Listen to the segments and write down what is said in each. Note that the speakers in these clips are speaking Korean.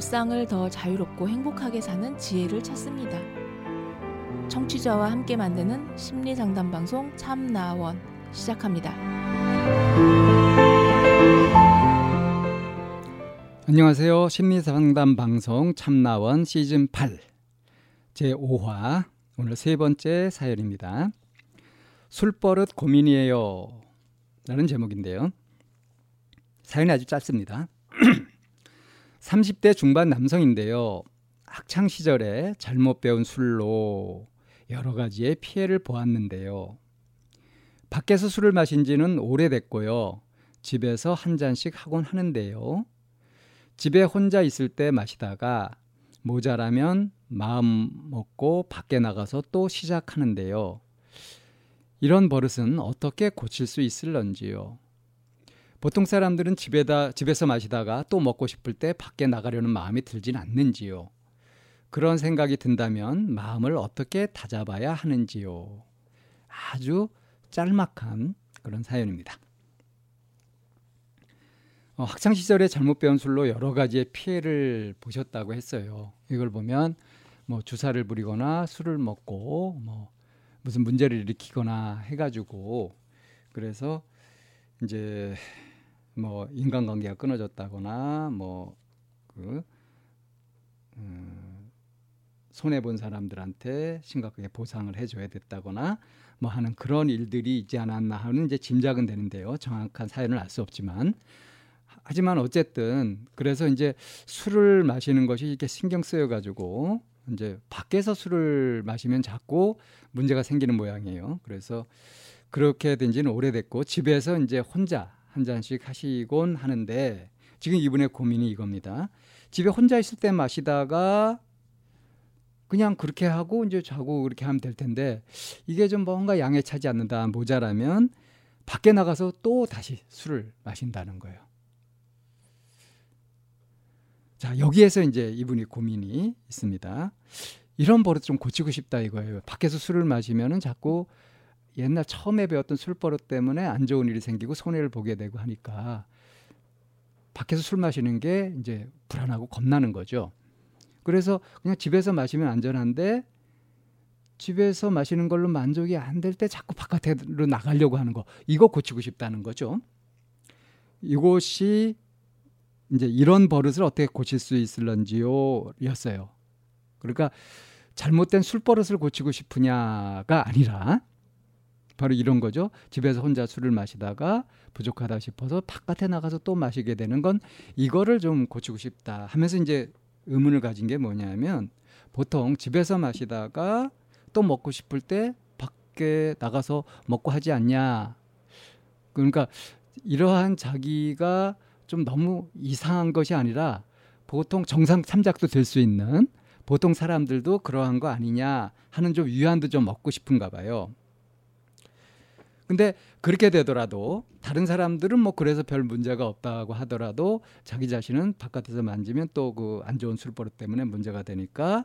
일상을 더 자유롭고 행복하게 사는 지혜를 찾습니다. 청취자와 함께 만드는 심리 상담 방송 참나원 시작합니다. 안녕하세요. 심리 상담 방송 참나원 시즌 8 제 5화 오늘 세 번째 사연입니다. 술버릇 고민이에요. 라는 제목인데요. 사연이 아주 짧습니다. 30대 중반 남성인데요. 학창 시절에 잘못 배운 술로 여러 가지의 피해를 보았는데요. 밖에서 술을 마신 지는 오래됐고요. 집에서 한 잔씩 하곤 하는데요. 집에 혼자 있을 때 마시다가 모자라면 마음 먹고 밖에 나가서 또 시작하는데요. 이런 버릇은 어떻게 고칠 수 있을런지요? 보통 사람들은 집에다 집에서 마시다가 또 먹고 싶을 때 밖에 나가려는 마음이 들진 않는지요. 그런 생각이 든다면 마음을 어떻게 다잡아야 하는지요. 아주 짤막한 그런 사연입니다. 어, 학창 시절에 잘못 배운 술로 여러 가지의 피해를 보셨다고 했어요. 이걸 보면 뭐 주사를 부리거나 술을 먹고 뭐 무슨 문제를 일으키거나 해가지고 그래서 이제 뭐 인간관계가 끊어졌다거나 뭐그 음, 손해 본 사람들한테 심각하게 보상을 해줘야 됐다거나 뭐 하는 그런 일들이 있지 않았나 하는 이제 짐작은 되는데요. 정확한 사연을 알 수 없지만 하지만 어쨌든 그래서 이제 술을 마시는 것이 이렇게 신경 쓰여 가지고 이제 밖에서 술을 마시면 자꾸 문제가 생기는 모양이에요. 그래서 그렇게 된 지는 오래됐고 집에서 이제 혼자 한 잔씩 하시곤 하는데 지금 이분의 고민이 이겁니다. 집에 혼자 있을 때 마시다가 그냥 그렇게 하고 이제 자고 그렇게 하면 될 텐데 이게 좀 뭔가 양에 차지 않는다 모자라면 밖에 나가서 또 다시 술을 마신다는 거예요. 자 여기에서 이제 이분이 고민이 있습니다. 이런 버릇 좀 고치고 싶다 이거예요. 밖에서 술을 마시면은 자꾸 옛날 처음에 배웠던 술버릇 때문에 안 좋은 일이 생기고 손해를 보게 되고 하니까 밖에서 술 마시는 게 이제 불안하고 겁나는 거죠. 그래서 그냥 집에서 마시면 안전한데 집에서 마시는 걸로 만족이 안 될 때 자꾸 바깥으로 나가려고 하는 거 이거 고치고 싶다는 거죠. 이것이 이제 이런 버릇을 어떻게 고칠 수 있을런지요 였어요. 그러니까 잘못된 술 버릇을 고치고 싶으냐가 아니라 바로 이런 거죠. 집에서 혼자 술을 마시다가 부족하다 싶어서 바깥에 나가서 또 마시게 되는 건 이거를 좀 고치고 싶다 하면서 이제 의문을 가진 게 뭐냐면 보통 집에서 마시다가 또 먹고 싶을 때 밖에 나가서 먹고 하지 않냐. 그러니까 이러한 자기가 좀 너무 이상한 것이 아니라 보통 정상 참작도 될 수 있는 보통 사람들도 그러한 거 아니냐 하는 좀 위안도 좀 얻고 싶은가 봐요. 근데 그렇게 되더라도 다른 사람들은 뭐 그래서 별 문제가 없다고 하더라도 자기 자신은 바깥에서 만지면 또 그 안 좋은 술버릇 때문에 문제가 되니까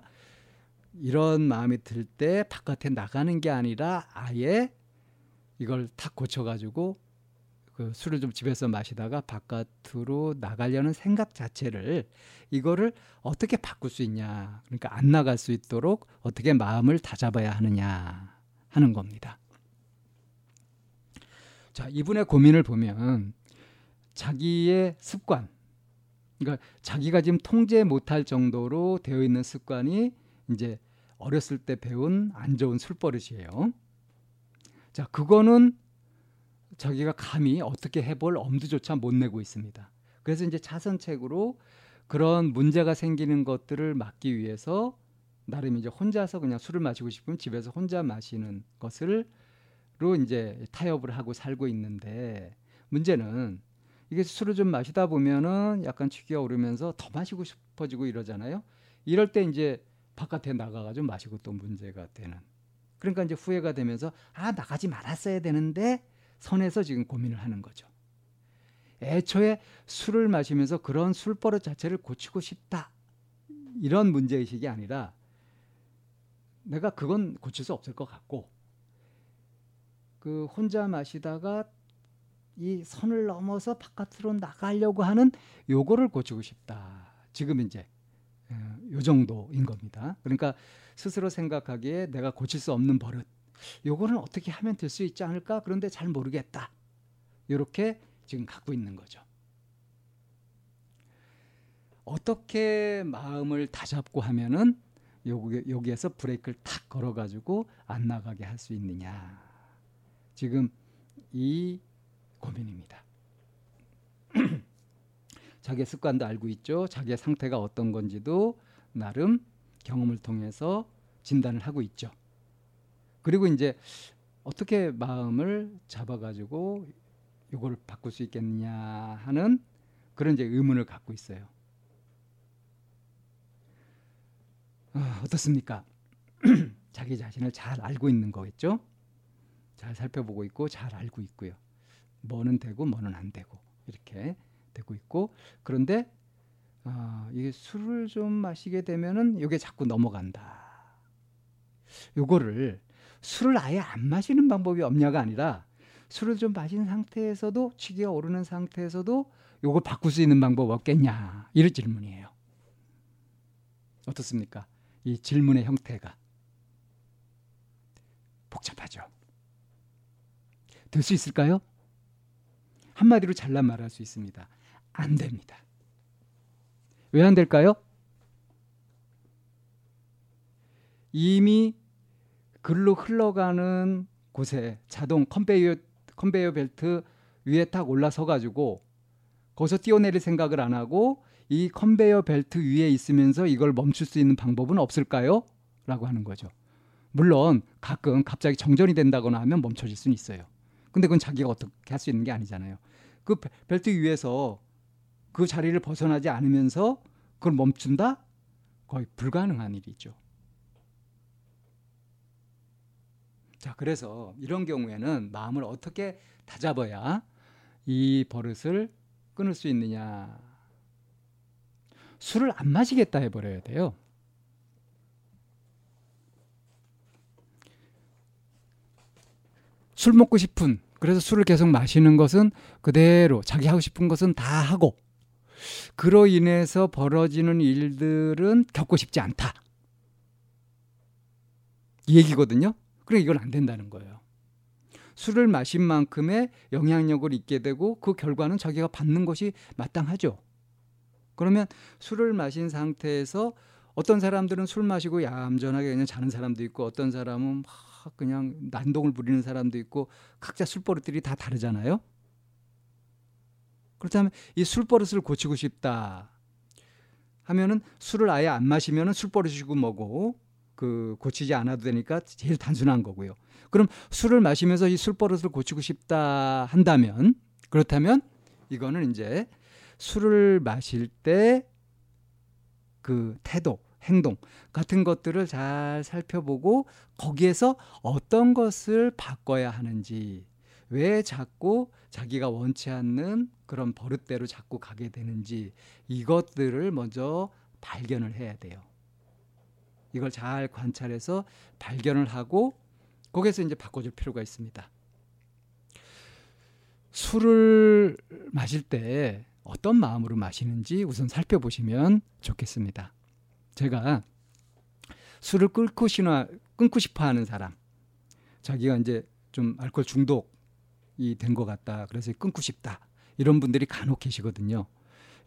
이런 마음이 들 때 바깥에 나가는 게 아니라 아예 이걸 탁 고쳐가지고 그 술을 좀 집에서 마시다가 바깥으로 나가려는 생각 자체를 이거를 어떻게 바꿀 수 있냐 그러니까 안 나갈 수 있도록 어떻게 마음을 다잡아야 하느냐 하는 겁니다. 자, 이분의 고민을 보면 자기의 습관, 그러니까 자기가 지금 통제 못할 정도로 되어 있는 습관이 이제 어렸을 때 배운 안 좋은 술버릇이에요. 자, 그거는 자기가 감히 어떻게 해볼 엄두조차 못 내고 있습니다. 그래서 이제 차선책으로 그런 문제가 생기는 것들을 막기 위해서 나름 이제 혼자서 그냥 술을 마시고 싶으면 집에서 혼자 마시는 것을 로 이제 타협을 하고 살고 있는데 문제는 이게 술을 좀 마시다 보면은 약간 취기가 오르면서 더 마시고 싶어지고 이러잖아요. 이럴 때 이제 바깥에 나가가지고 마시고 또 문제가 되는. 그러니까 이제 후회가 되면서 아 나가지 말았어야 되는데 선에서 지금 고민을 하는 거죠. 애초에 술을 마시면서 그런 술버릇 자체를 고치고 싶다 이런 문제 의식이 아니라 내가 그건 고칠 수 없을 것 같고 그 혼자 마시다가 이 선을 넘어서 바깥으로 나가려고 하는 요거를 고치고 싶다. 지금 이제 어, 요 정도인 겁니다. 그러니까 스스로 생각하기에 내가 고칠 수 없는 버릇 요거는 어떻게 하면 될 수 있지 않을까? 그런데 잘 모르겠다. 이렇게 지금 갖고 있는 거죠. 어떻게 마음을 다잡고 하면은 여기, 여기에서 브레이크를 탁 걸어가지고 안 나가게 할 수 있느냐. 지금 이 고민입니다. 자기의 습관도 알고 있죠. 자기의 상태가 어떤 건지도 나름 경험을 통해서 진단을 하고 있죠. 그리고 이제 어떻게 마음을 잡아가지고 이걸 바꿀 수 있겠느냐 하는 그런 이제 의문을 갖고 있어요. 어, 어떻습니까? 자기 자신을 잘 알고 있는 거겠죠? 잘 살펴보고 있고 잘 알고 있고요. 뭐는 되고 뭐는 안 되고 이렇게 되고 있고 그런데 어, 이게 술을 좀 마시게 되면은 이게 자꾸 넘어간다. 요거를 술을 아예 안 마시는 방법이 없냐가 아니라 술을 좀 마신 상태에서도 취기가 오르는 상태에서도 요걸 바꿀 수 있는 방법 없겠냐 이런 질문이에요. 어떻습니까? 이 질문의 형태가 복잡하죠. 될 수 있을까요? 한마디로 잘난 말할 수 있습니다. 안 됩니다. 왜 안 될까요? 이미 글로 흘러가는 곳에 자동 컨베이어 컨베이어 벨트 위에 딱 올라서 가지고 거기서 뛰어내릴 생각을 안 하고 이 컨베이어 벨트 위에 있으면서 이걸 멈출 수 있는 방법은 없을까요? 라고 하는 거죠. 물론 가끔 갑자기 정전이 된다거나 하면 멈춰질 수는 있어요. 근데 그건 자기가 어떻게 할 수 있는 게 아니잖아요. 그 벨트 위에서 그 자리를 벗어나지 않으면서 그걸 멈춘다? 거의 불가능한 일이죠. 자, 그래서 이런 경우에는 마음을 어떻게 다잡아야 이 버릇을 끊을 수 있느냐. 술을 안 마시겠다 해버려야 돼요. 술 먹고 싶은 그래서 술을 계속 마시는 것은 그대로 자기 하고 싶은 것은 다 하고 그로 인해서 벌어지는 일들은 겪고 싶지 않다. 이 얘기거든요. 그래 이건 안 된다는 거예요. 술을 마신 만큼의 영향력을 잊게 되고 그 결과는 자기가 받는 것이 마땅하죠. 그러면 술을 마신 상태에서 어떤 사람들은 술 마시고 얌전하게 그냥 자는 사람도 있고 어떤 사람은 막 그냥 난동을 부리는 사람도 있고 각자 술버릇들이 다 다르잖아요. 그렇다면 이 술버릇을 고치고 싶다 하면은 술을 아예 안 마시면은 술버릇이고 뭐고 그 고치지 않아도 되니까 제일 단순한 거고요. 그럼 술을 마시면서 이 술버릇을 고치고 싶다 한다면 그렇다면 이거는 이제 술을 마실 때 그 태도, 행동 같은 것들을 잘 살펴보고 거기에서 어떤 것을 바꿔야 하는지 왜 자꾸 자기가 원치 않는 그런 버릇대로 자꾸 가게 되는지 이것들을 먼저 발견을 해야 돼요. 이걸 잘 관찰해서 발견을 하고 거기서 이제 바꿔줄 필요가 있습니다. 술을 마실 때 어떤 마음으로 마시는지 우선 살펴보시면 좋겠습니다. 제가 술을 끊고 싶어, 끊고 싶어 하는 사람, 자기가 이제 좀 알코올 중독이 된 것 같다. 그래서 끊고 싶다. 이런 분들이 간혹 계시거든요.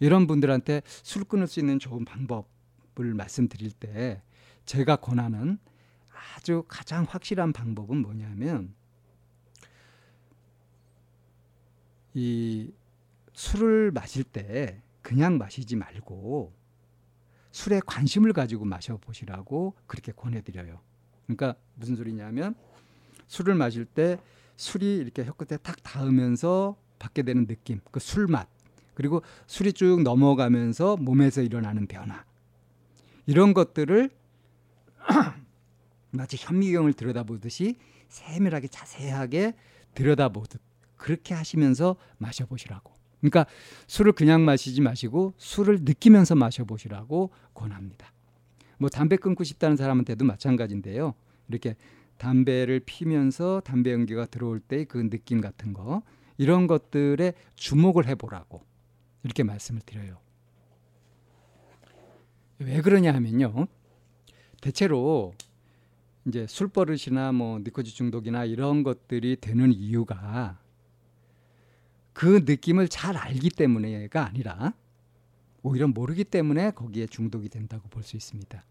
이런 분들한테 술 끊을 수 있는 좋은 방법을 말씀드릴 때 제가 권하는 아주 가장 확실한 방법은 뭐냐면 이 술을 마실 때 그냥 마시지 말고 술에 관심을 가지고 마셔보시라고 그렇게 권해드려요. 그러니까 무슨 소리냐면 술을 마실 때 술이 이렇게 혀 끝에 탁 닿으면서 받게 되는 느낌, 그 술맛, 그리고 술이 쭉 넘어가면서 몸에서 일어나는 변화, 이런 것들을 마치 현미경을 들여다보듯이 세밀하게 자세하게 들여다보듯 그렇게 하시면서 마셔보시라고. 그러니까 술을 그냥 마시지 마시고 술을 느끼면서 마셔보시라고 권합니다. 뭐 담배 끊고 싶다는 사람한테도 마찬가지인데요. 이렇게 담배를 피면서 담배 연기가 들어올 때그 느낌 같은 거 이런 것들에 주목을 해보라고 이렇게 말씀을 드려요. 왜 그러냐 하면요. 대체로 이제 술 버릇이나 뭐 니코지 중독이나 이런 것들이 되는 이유가 그 느낌을 잘 알기 때문에가 아니라 오히려 모르기 때문에 거기에 중독이 된다고 볼 수 있습니다.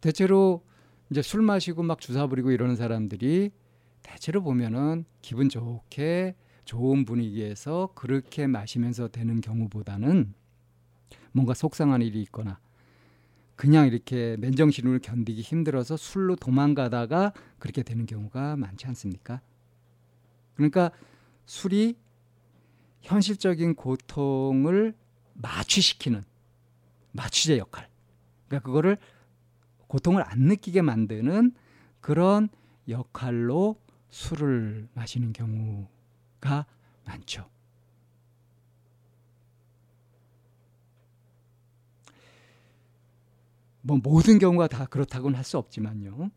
대체로 이제 술 마시고 막 주사 부리고 이러는 사람들이 대체로 보면은 기분 좋게 좋은 분위기에서 그렇게 마시면서 되는 경우보다는 뭔가 속상한 일이 있거나 그냥 이렇게 맨정신으로 견디기 힘들어서 술로 도망가다가 그렇게 되는 경우가 많지 않습니까? 그러니까 술이 현실적인 고통을 마취시키는 마취제 역할. 그러니까 그거를 고통을 안 느끼게 만드는 그런 역할로 술을 마시는 경우가 많죠. 뭐 모든 경우가 다 그렇다고는 할 수 없지만요.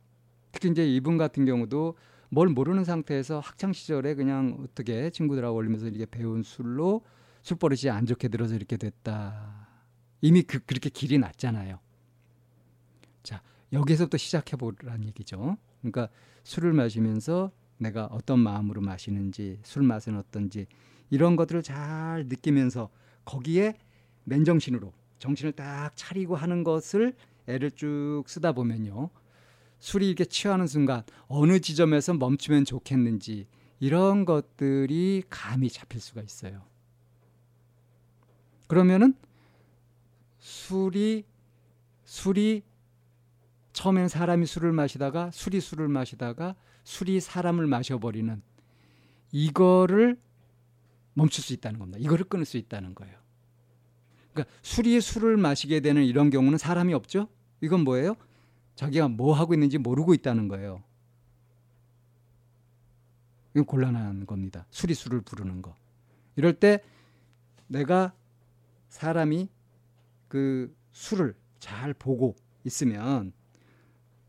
특히 이제 이분 같은 경우도 뭘 모르는 상태에서 학창 시절에 그냥 어떻게 친구들하고 어울리면서 이렇게 배운 술로 술버릇이 안 좋게 들어서 이렇게 됐다. 이미 그, 그렇게 길이 났잖아요. 자 여기서부터 시작해 보라는 얘기죠. 그러니까 술을 마시면서 내가 어떤 마음으로 마시는지 술 맛은 어떤지 이런 것들을 잘 느끼면서 거기에 맨정신으로 정신을 딱 차리고 하는 것을 애를 쭉 쓰다 보면요. 술이 이렇게 취하는 순간 어느 지점에서 멈추면 좋겠는지 이런 것들이 감이 잡힐 수가 있어요. 그러면은 술이 술이 처음에는 사람이 술을 마시다가 술이 술을 마시다가 술이 사람을 마셔버리는 이거를 멈출 수 있다는 겁니다. 이거를 끊을 수 있다는 거예요. 그러니까 술이 술을 마시게 되는 이런 경우는 사람이 없죠. 이건 뭐예요? 자기가 뭐 하고 있는지 모르고 있다는 거예요. 이건 곤란한 겁니다. 술을 부르는 거. 이럴 때 내가 사람이 그 술을 잘 보고 있으면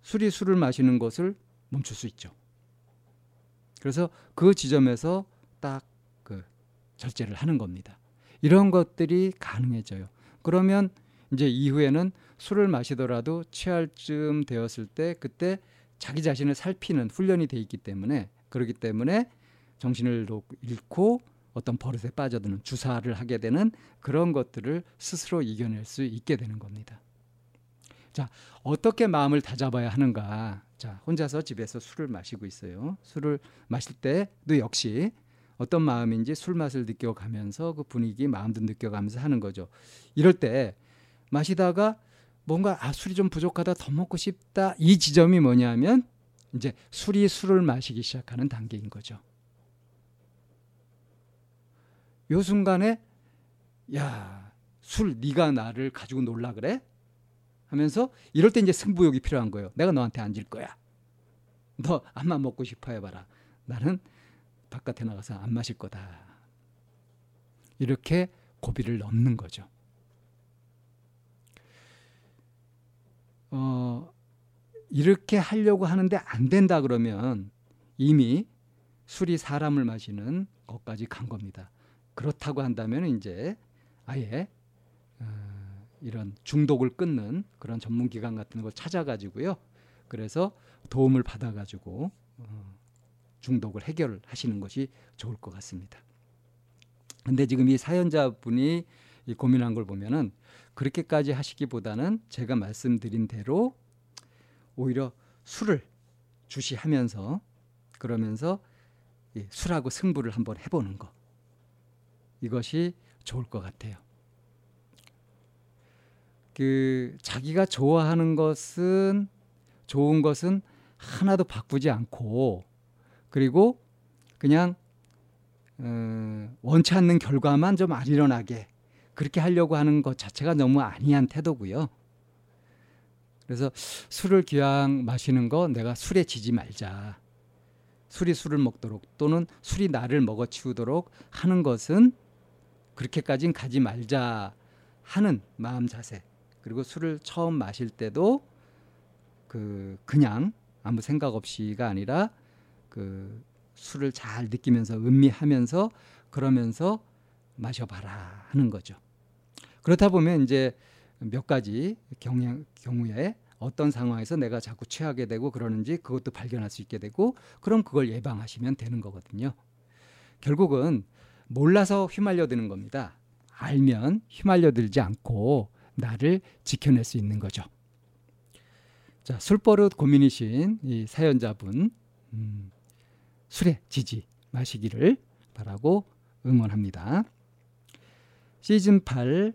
술이 술을 마시는 것을 멈출 수 있죠. 그래서 그 지점에서 딱 그 절제를 하는 겁니다. 이런 것들이 가능해져요. 그러면 이제 이후에는 술을 마시더라도 취할 쯤 되었을 때 그때 자기 자신을 살피는 훈련이 돼 있기 때문에 그렇기 때문에 정신을 잃고 어떤 버릇에 빠져드는 주사를 하게 되는 그런 것들을 스스로 이겨낼 수 있게 되는 겁니다. 자, 어떻게 마음을 다잡아야 하는가? 자, 혼자서 집에서 술을 마시고 있어요. 술을 마실 때도 역시 어떤 마음인지 술 맛을 느껴가면서 그 분위기, 마음도 느껴가면서 하는 거죠. 이럴 때 마시다가 뭔가 아 술이 좀 부족하다 더 먹고 싶다 이 지점이 뭐냐면 이제 술이 술을 마시기 시작하는 단계인 거죠. 요 순간에 야 술 네가 나를 가지고 놀라 그래 하면서 이럴 때 이제 승부욕이 필요한 거예요. 내가 너한테 앉을 거야. 너 안만 먹고 싶어 해봐라. 나는 바깥에 나가서 안 마실 거다. 이렇게 고비를 넘는 거죠. 어, 이렇게 하려고 하는데 안 된다 그러면 이미 술이 사람을 마시는 것까지 간 겁니다. 그렇다고 한다면 이제 아예 어, 이런 중독을 끊는 그런 전문 기관 같은 걸 찾아가지고요. 그래서 도움을 받아가지고 어, 중독을 해결하시는 것이 좋을 것 같습니다. 근데 지금 이 사연자분이 이 고민한 걸 보면은 그렇게까지 하시기보다는 제가 말씀드린 대로 오히려 술을 주시하면서 그러면서 술하고 승부를 한번 해보는 거 이것이 좋을 것 같아요. 그 자기가 좋아하는 것은 좋은 것은 하나도 바꾸지 않고 그리고 그냥 어, 원치 않는 결과만 좀 아리런하게 그렇게 하려고 하는 것 자체가 너무 아니한 태도고요. 그래서 술을 기왕 마시는 거 내가 술에 지지 말자. 술이 술을 먹도록 또는 술이 나를 먹어치우도록 하는 것은 그렇게까진 가지 말자 하는 마음 자세. 그리고 술을 처음 마실 때도 그 그냥 아무 생각 없이가 아니라 그 술을 잘 느끼면서 음미하면서 그러면서 마셔봐라 하는 거죠. 그렇다 보면 이제 몇 가지 경향, 경우에 어떤 상황에서 내가 자꾸 취하게 되고 그러는지 그것도 발견할 수 있게 되고 그럼 그걸 예방하시면 되는 거거든요. 결국은 몰라서 휘말려 드는 겁니다. 알면 휘말려 들지 않고 나를 지켜낼 수 있는 거죠. 자, 술버릇 고민이신 이 사연자분 음, 술에 지지 마시기를 바라고 응원합니다. 시즌 8